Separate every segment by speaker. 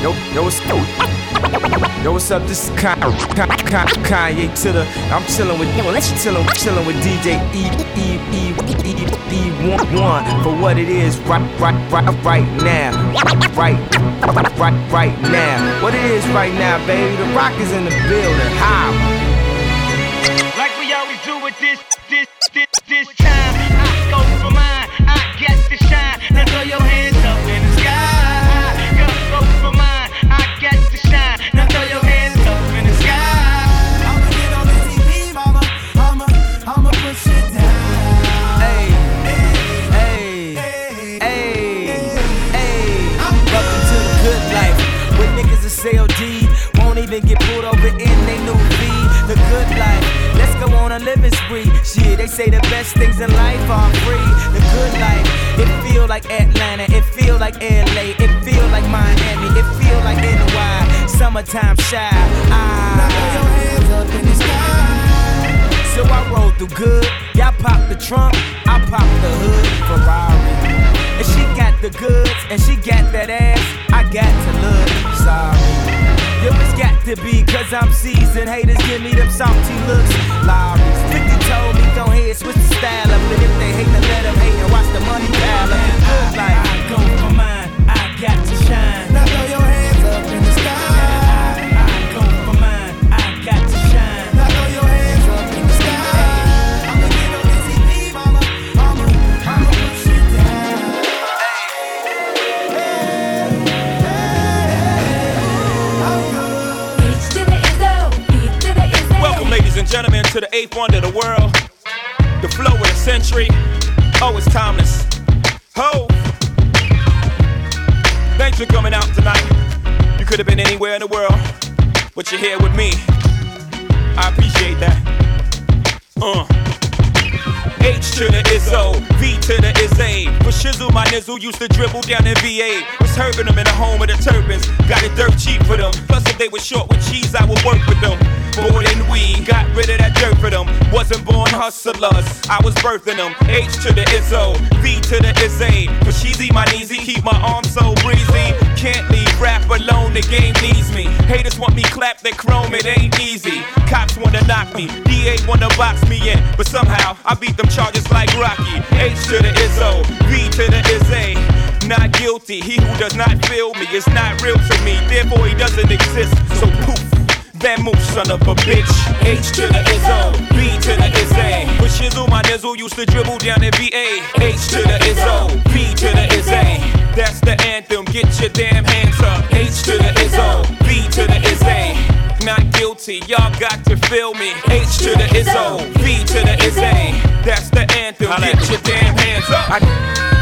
Speaker 1: Yo, yo, what's yo, yo, what's up? This is Kanye to the. I'm chilling with, Yo, let's chilling, chilling with DJ E E E E E one for what it is right, right, right, right now, right, right, right now. What it is right now, baby. The rock is in the building. How? A spree. Shit, they say the best things in life are free. The good life. It feel like Atlanta. It feel like LA. It feel like Miami. It feel like NY. Summertime Chi.
Speaker 2: Now your
Speaker 1: Ah.
Speaker 2: hands up in the sky.
Speaker 1: So I roll through good. Y'all pop the trunk, I pop the hood. Ferrari. And she got the goods, and she got that ass. I got to look sorry. Yo, it's got to be, cause I'm seasoned. Haters give me them salty looks. Lawry's 50 told me, go ahead, switch the style up. And if they hate, then let them hate and watch the money pile up. Life.
Speaker 3: I go for mine. I got to
Speaker 4: gentlemen, to the eighth wonder of the world. The flow of the century. Oh, it's timeless. Ho! Thanks for coming out tonight. You could have been anywhere in the world, but you're here with me. I appreciate that. Uh. H to the Izzo, V to the Izzy. For shizzle, my nizzle used to dribble down in VA. Was hurting them in the home of the turbans. Got it dirt cheap for them. Plus, if they were short with cheese, I would work with them. More than we got rid of that dirt for them. Wasn't born hustlers, I was birthing them. H to the Izzo, V to the Izzy. For cheesy, my keep my arms so breezy. Can't leave rap alone, the game needs me. Haters want me clap that chrome, it ain't easy. Cops wanna knock me, DA wanna box me in, but somehow I beat them charges like Rocky. H to the Izzo, V to the Izzy. Not guilty, he who does not feel me is not real to me, therefore he doesn't exist. So poof. That move, son of a bitch. H to the Izzo, V to the Izzy. With shizzle, my nizzle used to dribble down in VA. H to the Izzo, V to the Izzy. That's the anthem, get your damn hands up. H to the Izzo, V to the Izzy. Not guilty, y'all got to feel me. H to the Izzo, V to the Izzy. That's the anthem, get your damn hands up.
Speaker 5: Just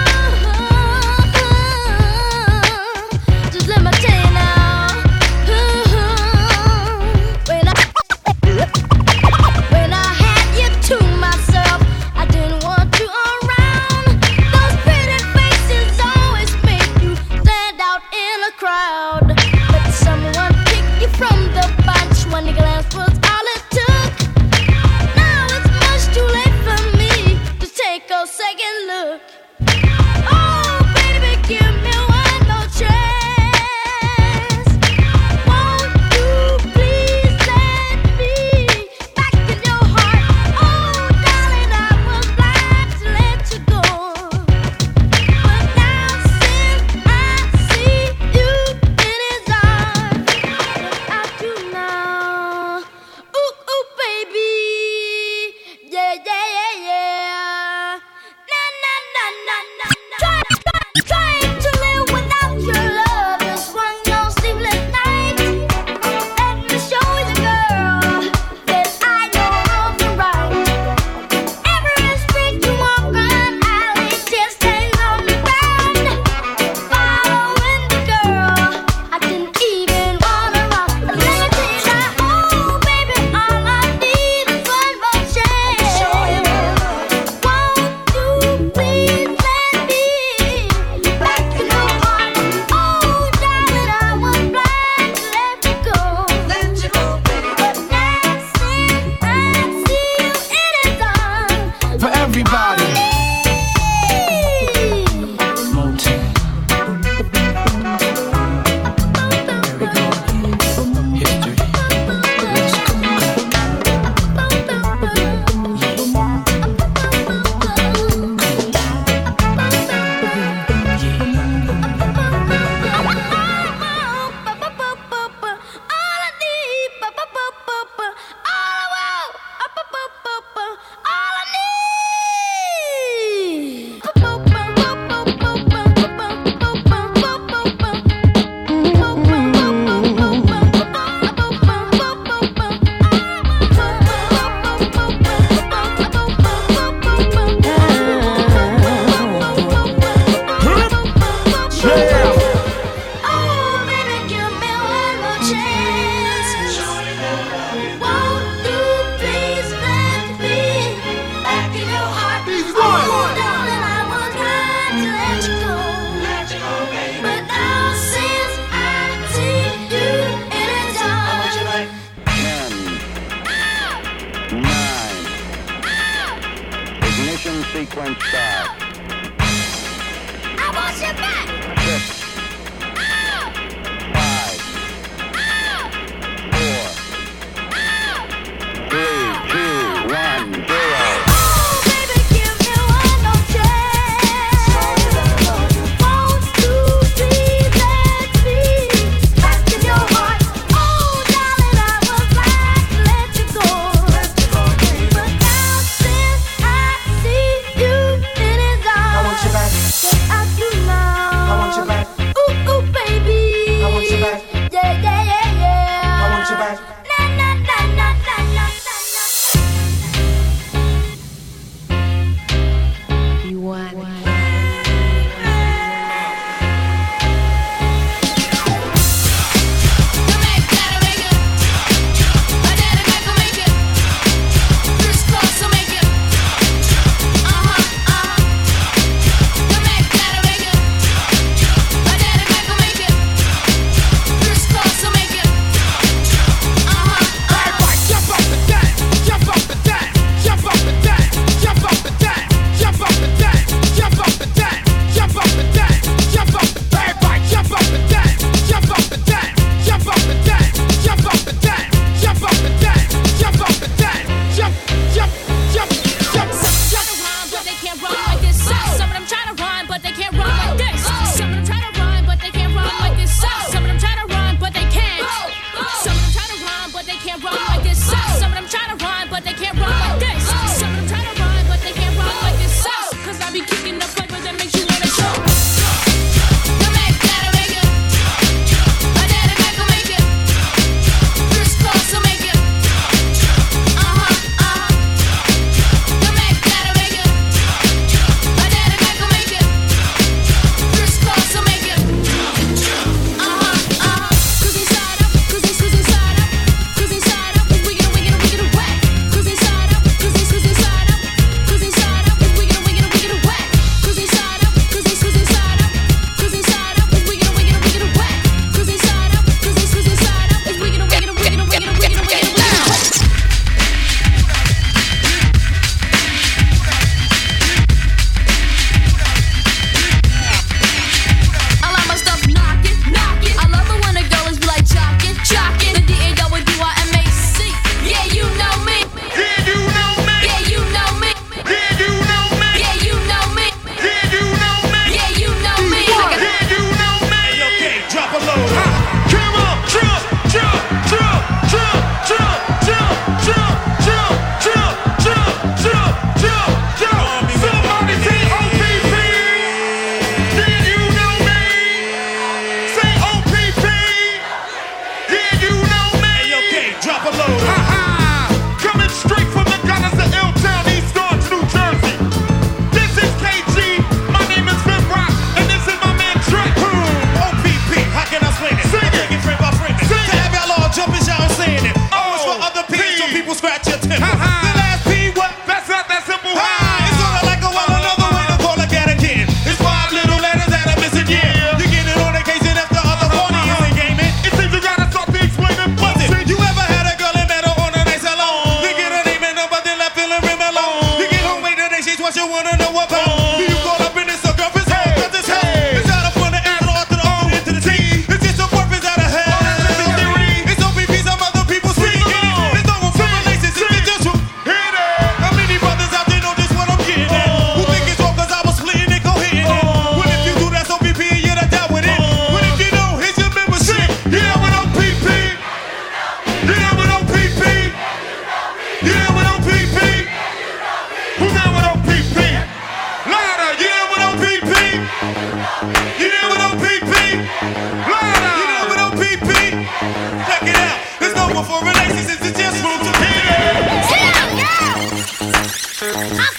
Speaker 5: I'll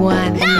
Speaker 5: one. No!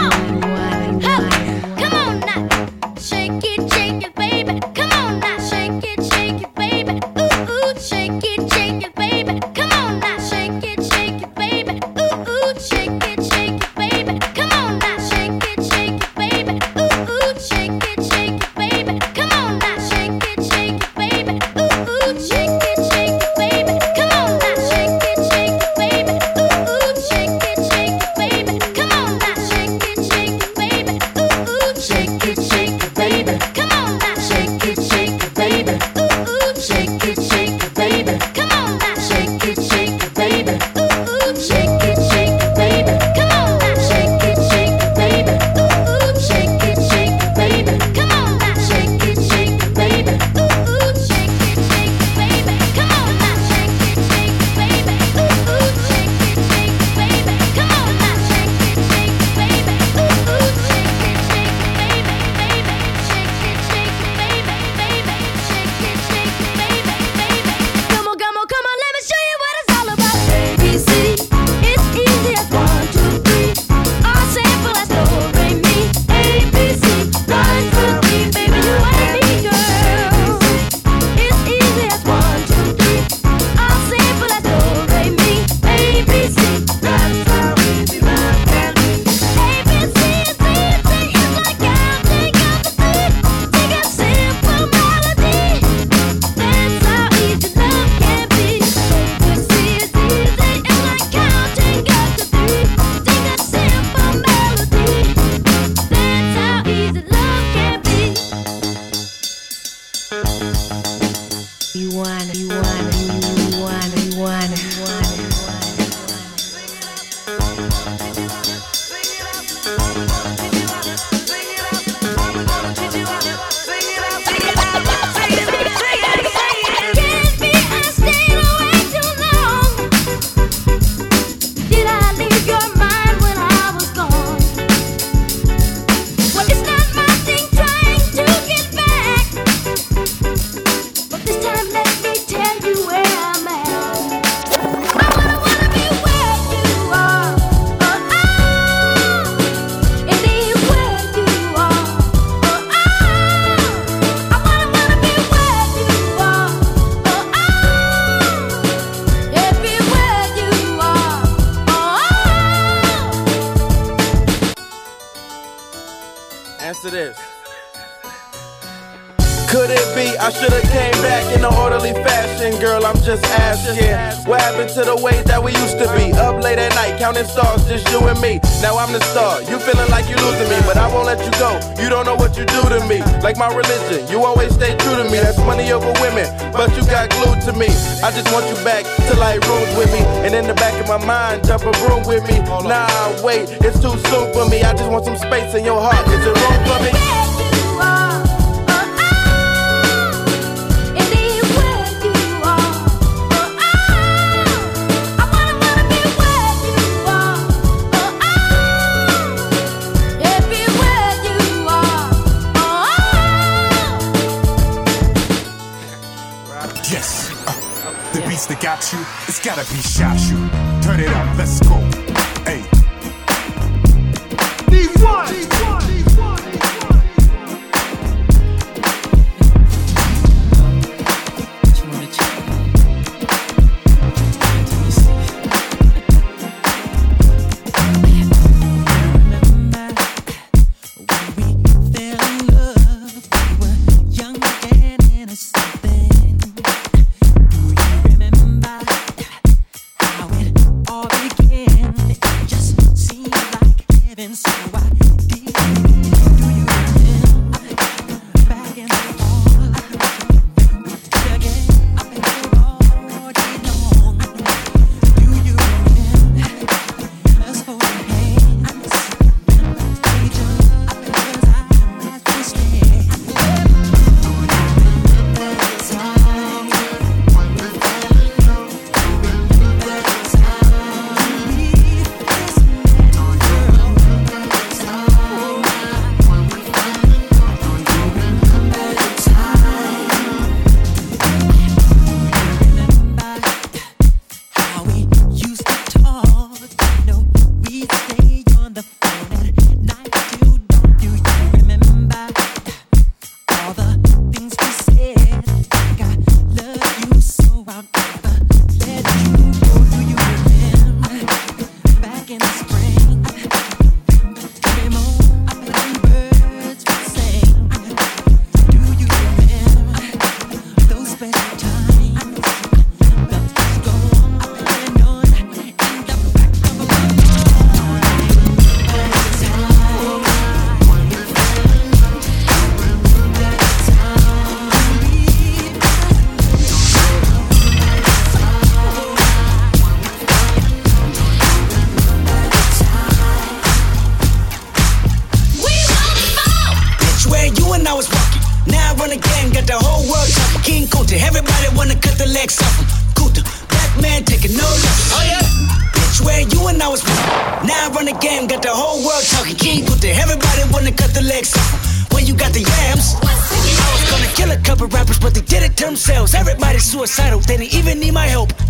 Speaker 5: I
Speaker 6: should've came back in an orderly fashion, girl. I'm just asking. What happened to the way that we used to be? Up late at night, counting stars, just you and me. Now I'm the star. You feeling like you losing me, but I won't let you go. You don't know what you do to me. Like my religion, you always stay true to me. That's money over women, but you got glued to me. I just want you back to like rooms with me, and in the back of my mind, jump a room with me. Nah, wait, it's too soon for me. I just want some space in your heart. Is it room for me?
Speaker 7: You, it's gotta be shot you. Turn it up, let's go.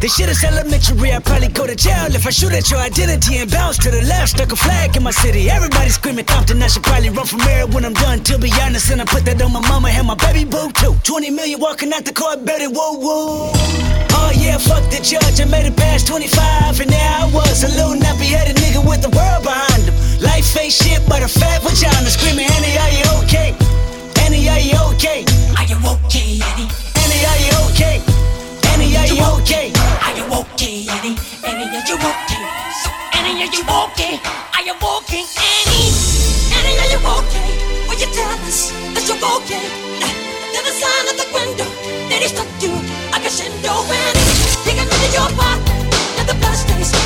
Speaker 8: This shit is elementary, I'd probably go to jail if I shoot at your identity and bounce to the left. Stuck a flag in my city. Everybody screaming Compton, I should probably run from here when I'm done. To be honest, and I put that on my mama and my baby boo too. 20 million walking out the court, better whoa whoa. Oh yeah, fuck the judge, I made it past 25, and there I was, a little nappy headed nigga with the world behind him. Life ain't shit but a fat vagina, screaming, Annie, are you okay? Annie, are you okay? Are you okay, Annie? Annie, are you okay? Annie, are you okay? Are you okay, Annie? Annie, are you? So, Annie, are you okay? Are you okay, Annie? Annie, are you okay? Will you tell us that you're okay? There's a sign at the window that he stuck you a shindo Annie. He got into your part and the blood stains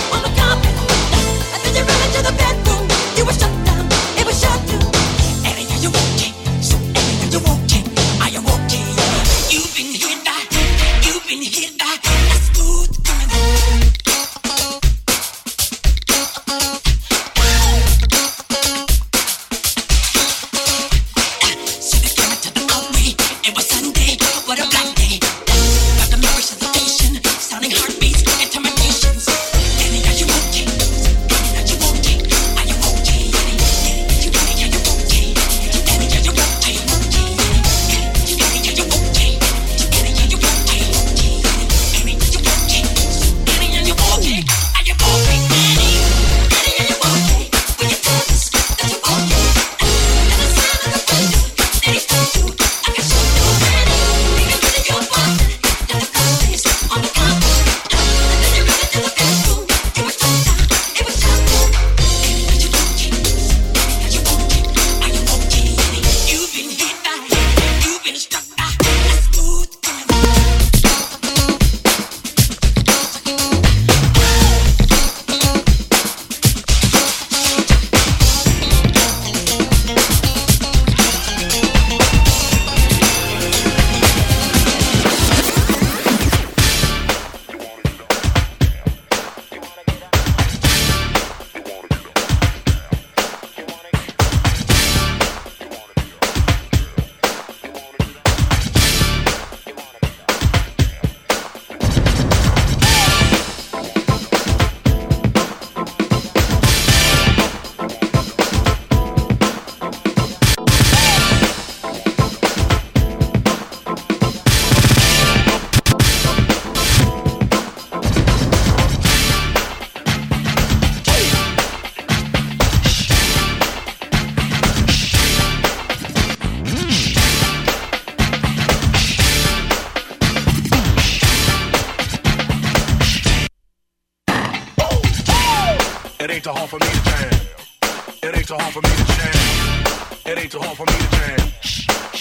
Speaker 7: ain't too hard for me to jam.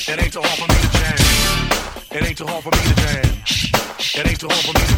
Speaker 7: It ain't too hard for me to jam. It ain't too hard for me to jam. It ain't too hard for me to jam.